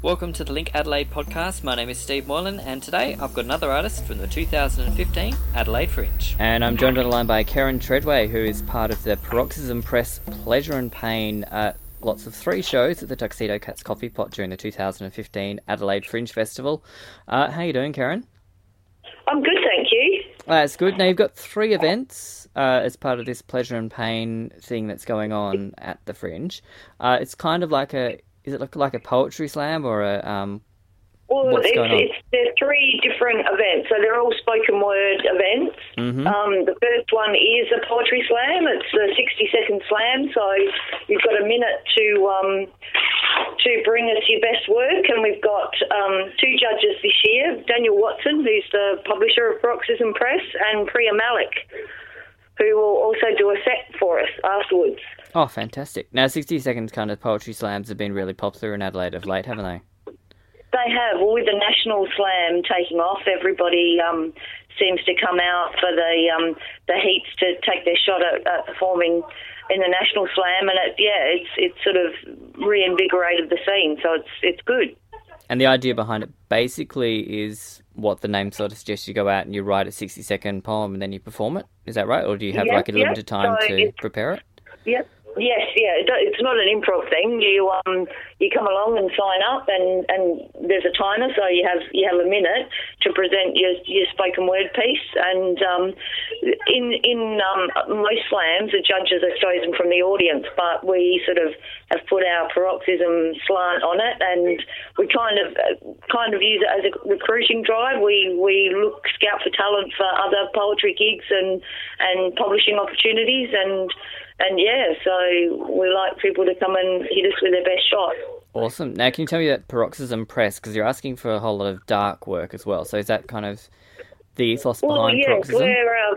Welcome to the Link Adelaide podcast. My name is Steve Moylan, and today I've got another artist from the 2015 Adelaide Fringe. And I'm joined on the line by Kerryn Tredrea, who is part of the Paroxysm Press Pleasure and Pain. Uh, lots of three shows at the Tuxedo Cats Coffee Pot during the 2015 Adelaide Fringe Festival. Uh, how are you doing, Karen? I'm good, thank you. Uh, it's good. Now you've got three events uh, as part of this pleasure and pain thing that's going on at the Fringe. Uh, it's kind of like a is it like, like a poetry slam or a um, Well, What's it's, going on? it's there's three different events, so they're all spoken word events. Mhm. Um, the first one is a poetry slam. It's a 60 second slam, so you've got a minute to um, to bring us your best work, and we've got um, two judges this year: Daniel Watson, who's the publisher of Paroxysm Press, and Priya Malik, who will also do a set for us afterwards. Oh, fantastic! Now, sixty seconds kind of poetry slams have been really popular in Adelaide of late, haven't they? They have. Well, with the national slam taking off, everybody um, seems to come out for the um, the heats to take their shot at, at performing in the national slam, and it, yeah, it's it's sort of reinvigorated the scene. So it's it's good. And the idea behind it basically is what the name sort of suggests. You go out and you write a sixty-second poem and then you perform it. Is that right, or do you have Yep, like a yep. limited time So to prepare it? Yep. Yes, yeah. It's not an improv thing. You um you come along and sign up, and, and there's a timer, so you have you have a minute to present your your spoken word piece. And um, in in um, most slams, the judges are chosen from the audience, but we sort of have put our paroxysm slant on it, and we kind of kind of use it as a recruiting drive. We we look scout for talent for other poetry gigs and and publishing opportunities and. And yeah, so we like people to come and hit us with their best shot. Awesome. Now, can you tell me that Paroxysm Press because you're asking for a whole lot of dark work as well? So is that kind of the ethos Well, behind yeah, Paroxysm? we're uh,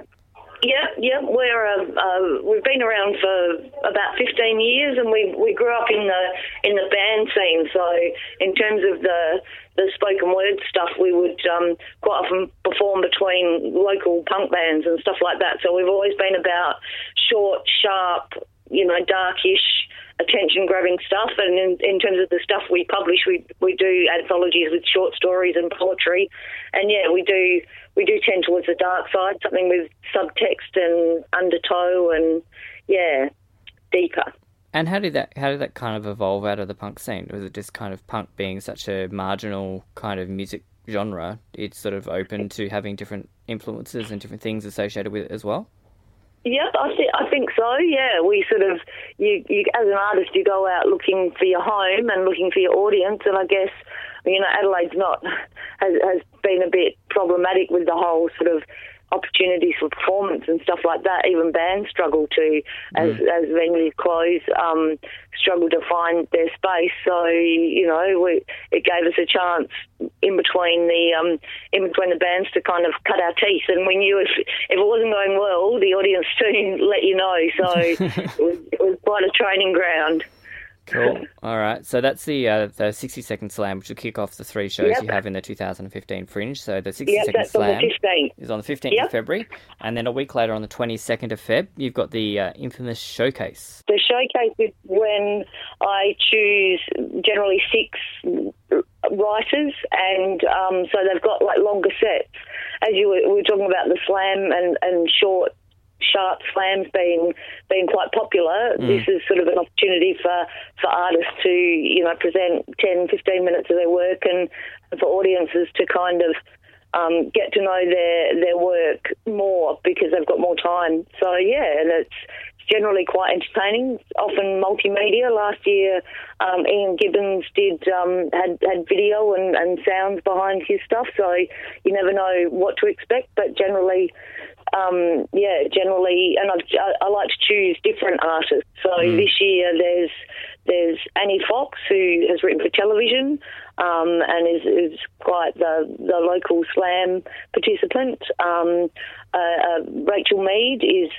yeah, yeah, we're uh, uh, we've been around for about fifteen years, and we we grew up in the in the band scene. So in terms of the the spoken word stuff, we would um, quite often perform between local punk bands and stuff like that. So we've always been about short, sharp, you know, darkish attention grabbing stuff and in, in terms of the stuff we publish we we do anthologies with short stories and poetry and yeah we do we do tend towards the dark side something with subtext and undertow and yeah deeper And how did that how did that kind of evolve out of the punk scene? Was it just kind of punk being such a marginal kind of music genre? It's sort of open to having different influences and different things associated with it as well. Yep, I, th- I think so. Yeah, we sort of you, you as an artist, you go out looking for your home and looking for your audience, and I guess you know Adelaide's not has has been a bit problematic with the whole sort of opportunities for performance and stuff like that. Even bands struggle to as as venues close, um, struggle to find their space. So you know, we, it gave us a chance in between the um, in between the bands to kind of cut our teeth, and we knew if if it wasn't going well, the audience soon let you know. So it, was, it was quite a training ground. Cool. All right. So that's the uh, the sixty second slam, which will kick off the three shows Yep. you have in the 2015 Fringe. So the sixty Yep, second that's on slam is on the 15th of February, and then a week later on the 22nd of Feb, you've got the uh, infamous showcase. The showcase is when I choose generally six writers, and um, so they've got like longer sets. As you were, we were talking about the slam and, and short, slams being being quite popular, this is sort of an opportunity for, for artists to you know present 10, 15 minutes of their work, and for audiences to kind of um, get to know their their work more because they've got more time. So yeah, and it's generally quite entertaining. Often multimedia. Last year, um, Ian Gibbons did um, had had video and, and sounds behind his stuff, so you never know what to expect. But generally, um, yeah, generally, and I've, I, I like to choose different artists. So this year, there's there's Annie Fox who has written for television um, and is, is quite the the local slam participant. Um, uh, uh, Rachel Mead is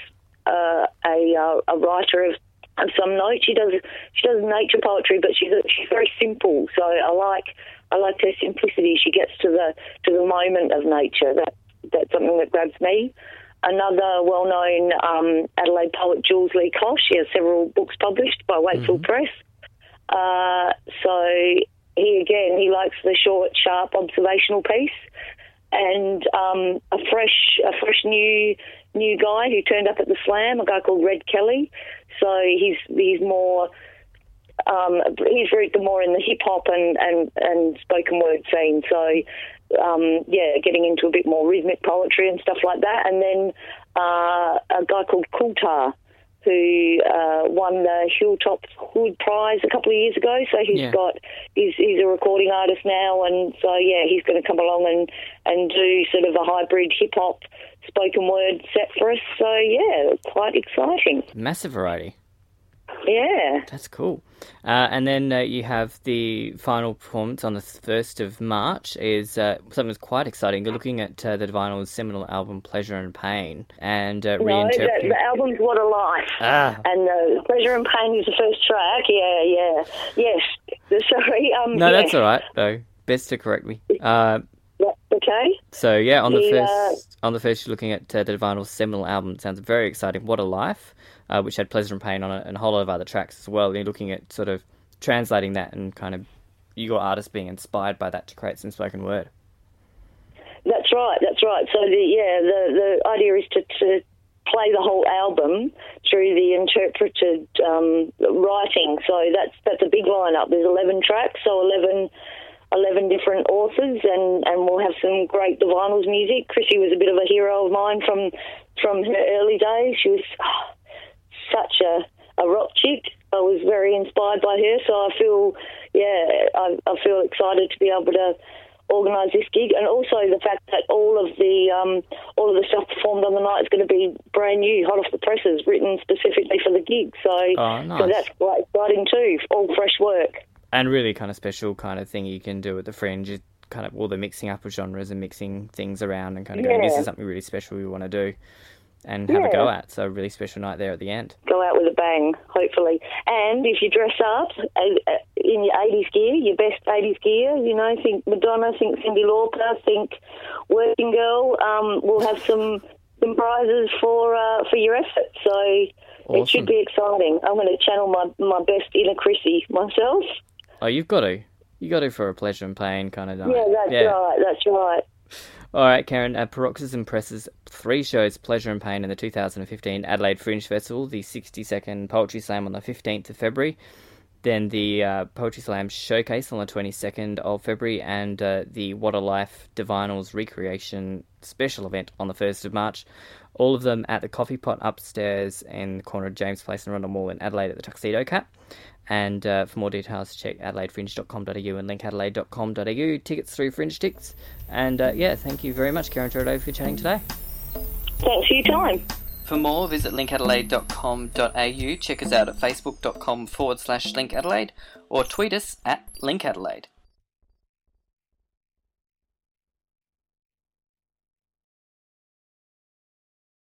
uh, a uh, a writer of of some note. She does she does nature poetry, but she's she's very simple. So I like I like her simplicity. She gets to the to the moment of nature. That that's something that grabs me. Another well-known um, Adelaide poet, Jules Leigh Koch. She has several books published by Wakefield Press. Uh, so he again he likes the short, sharp observational piece, and um, a fresh a fresh new new guy who turned up at the Slam, a guy called Red Kelly. So he's he's more um, he's rooted more in the hip hop and, and, and spoken word scene. So, um, yeah, getting into a bit more rhythmic poetry and stuff like that. And then uh, a guy called Kultar, who uh, won the Hilltop Hood Prize a couple of years ago. So he's yeah. got he's he's a recording artist now, and so yeah, he's going to come along and and do sort of a hybrid hip hop spoken word set for us. So yeah, quite exciting. Massive variety. Yeah. That's cool. Uh, and then uh, you have the final performance on the 1st of March is uh, something that's quite exciting. You're looking at uh, the Divinyls' seminal album Pleasure and Pain and uh, no, reinterpreting... The, the, album's What a Life. Ah. And uh, Pleasure and Pain is the first track. Yeah, yeah. Yes. Sorry. Um, no, yeah. that's all right, though. Best to correct me. So yeah, on the, first, on the first, you're looking at uh, the Divinyls' seminal album. It sounds very exciting. What a life! uh, which had Pleasure and Pain on it, and a whole lot of other tracks as well. You're looking at sort of translating that and kind of your artist being inspired by that to create some spoken word. That's right. That's right. So the yeah, the the idea is to, to play the whole album through the interpreted um, writing. So that's that's a big lineup. There's 11 tracks, so 11, 11 different authors, and, and we'll have some great Divinyls music. Chrissy was a bit of a hero of mine from from her early days. She was oh, such a, a rock chick. I was very inspired by her, so I feel, yeah, I, I feel excited to be able to organise this gig, and also the fact that all of the um, all of the stuff performed on the night is going to be brand new, hot off the presses, written specifically for the gig. So, oh, nice. so that's quite exciting too. All fresh work, and really kind of special kind of thing you can do at the Fringe. is Kind of all the mixing up of genres and mixing things around, and kind of yeah. going, this is something really special we want to do and have yeah. a go at. So a really special night there at the end. Go out with a bang, hopefully. And if you dress up uh, in your 80s gear, your best 80s gear, you know, think Madonna, think Cyndi Lauper, think Working Girl, um, we'll have some some prizes for uh, for your effort. So awesome. it should be exciting. I'm going to channel my my best inner Chrissy myself. Oh, you've got to. You got to for a pleasure and pain kind of. Yeah, that's yeah. right. That's right. All right, Kerryn. Uh, Paroxysm presses three shows, Pleasure and Pain, in the 2015 Adelaide Fringe Festival, the 60 second Poetry Slam on the 15th of February, then the uh, Poetry Slam Showcase on the 22nd of February, and uh, the What a Life Divinyls Recreation special event on the 1st of March. All of them at the Coffee Pot upstairs in the corner of James Place and Rundle Mall in Adelaide at the Tuxedo Cat. And uh, for more details, check adelaidefringe.com.au and linkadelaide.com.au. Tickets through FringeTIX. And uh, yeah, thank you very much, Kerryn Tredrea, for chatting today. Thanks for your time. For more, visit linkadelaide.com.au. Check us out at facebook.com forward slash linkadelaide or tweet us at linkadelaide.